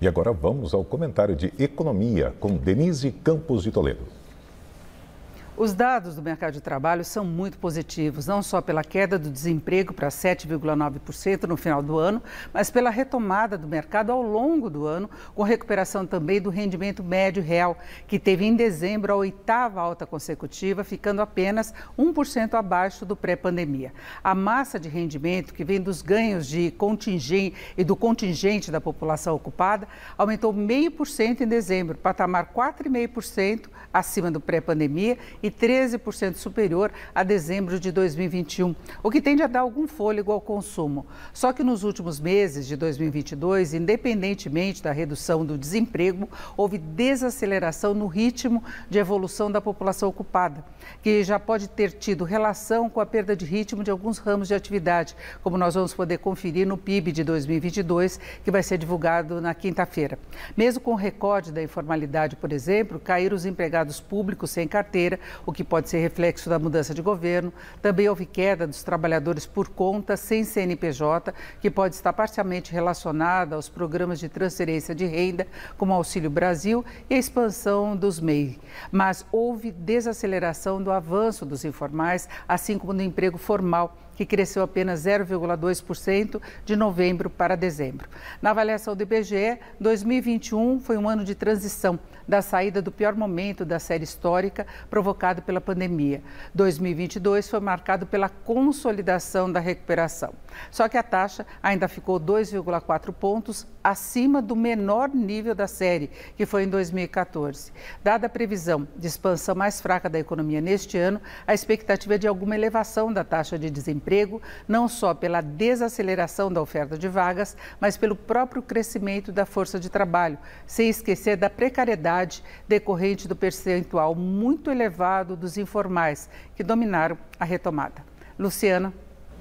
E agora vamos ao comentário de economia com Denise Campos de Toledo. Os dados do mercado de trabalho são muito positivos, não só pela queda do desemprego para 7,9% no final do ano, mas pela retomada do mercado ao longo do ano, com recuperação também do rendimento médio real, que teve em dezembro a oitava alta consecutiva, ficando apenas 1% abaixo do pré-pandemia. A massa de rendimento, que vem dos ganhos de contingente e do contingente da população ocupada, aumentou 0,5% em dezembro, patamar 4,5% acima do pré-pandemia e 13% superior a dezembro de 2021, o que tende a dar algum fôlego ao consumo. Só que nos últimos meses de 2022, independentemente da redução do desemprego, houve desaceleração no ritmo de evolução da população ocupada, que já pode ter tido relação com a perda de ritmo de alguns ramos de atividade, como nós vamos poder conferir no PIB de 2022, que vai ser divulgado na quinta-feira. Mesmo com o recorde da informalidade, por exemplo, caíram os empregados públicos sem carteira, o que pode ser reflexo da mudança de governo. Também houve queda dos trabalhadores por conta sem CNPJ, que pode estar parcialmente relacionada aos programas de transferência de renda, como Auxílio Brasil e a expansão dos MEI. Mas houve desaceleração do avanço dos informais, assim como do emprego formal que cresceu apenas 0,2% de novembro para dezembro. Na avaliação do IBGE, 2021 foi um ano de transição da saída do pior momento da série histórica provocado pela pandemia. 2022 foi marcado pela consolidação da recuperação. Só que a taxa ainda ficou 2,4 pontos acima do menor nível da série, que foi em 2014. Dada a previsão de expansão mais fraca da economia neste ano, a expectativa é de alguma elevação da taxa de desemprego, não só pela desaceleração da oferta de vagas, mas pelo próprio crescimento da força de trabalho, sem esquecer da precariedade decorrente do percentual muito elevado dos informais que dominaram a retomada. Luciana.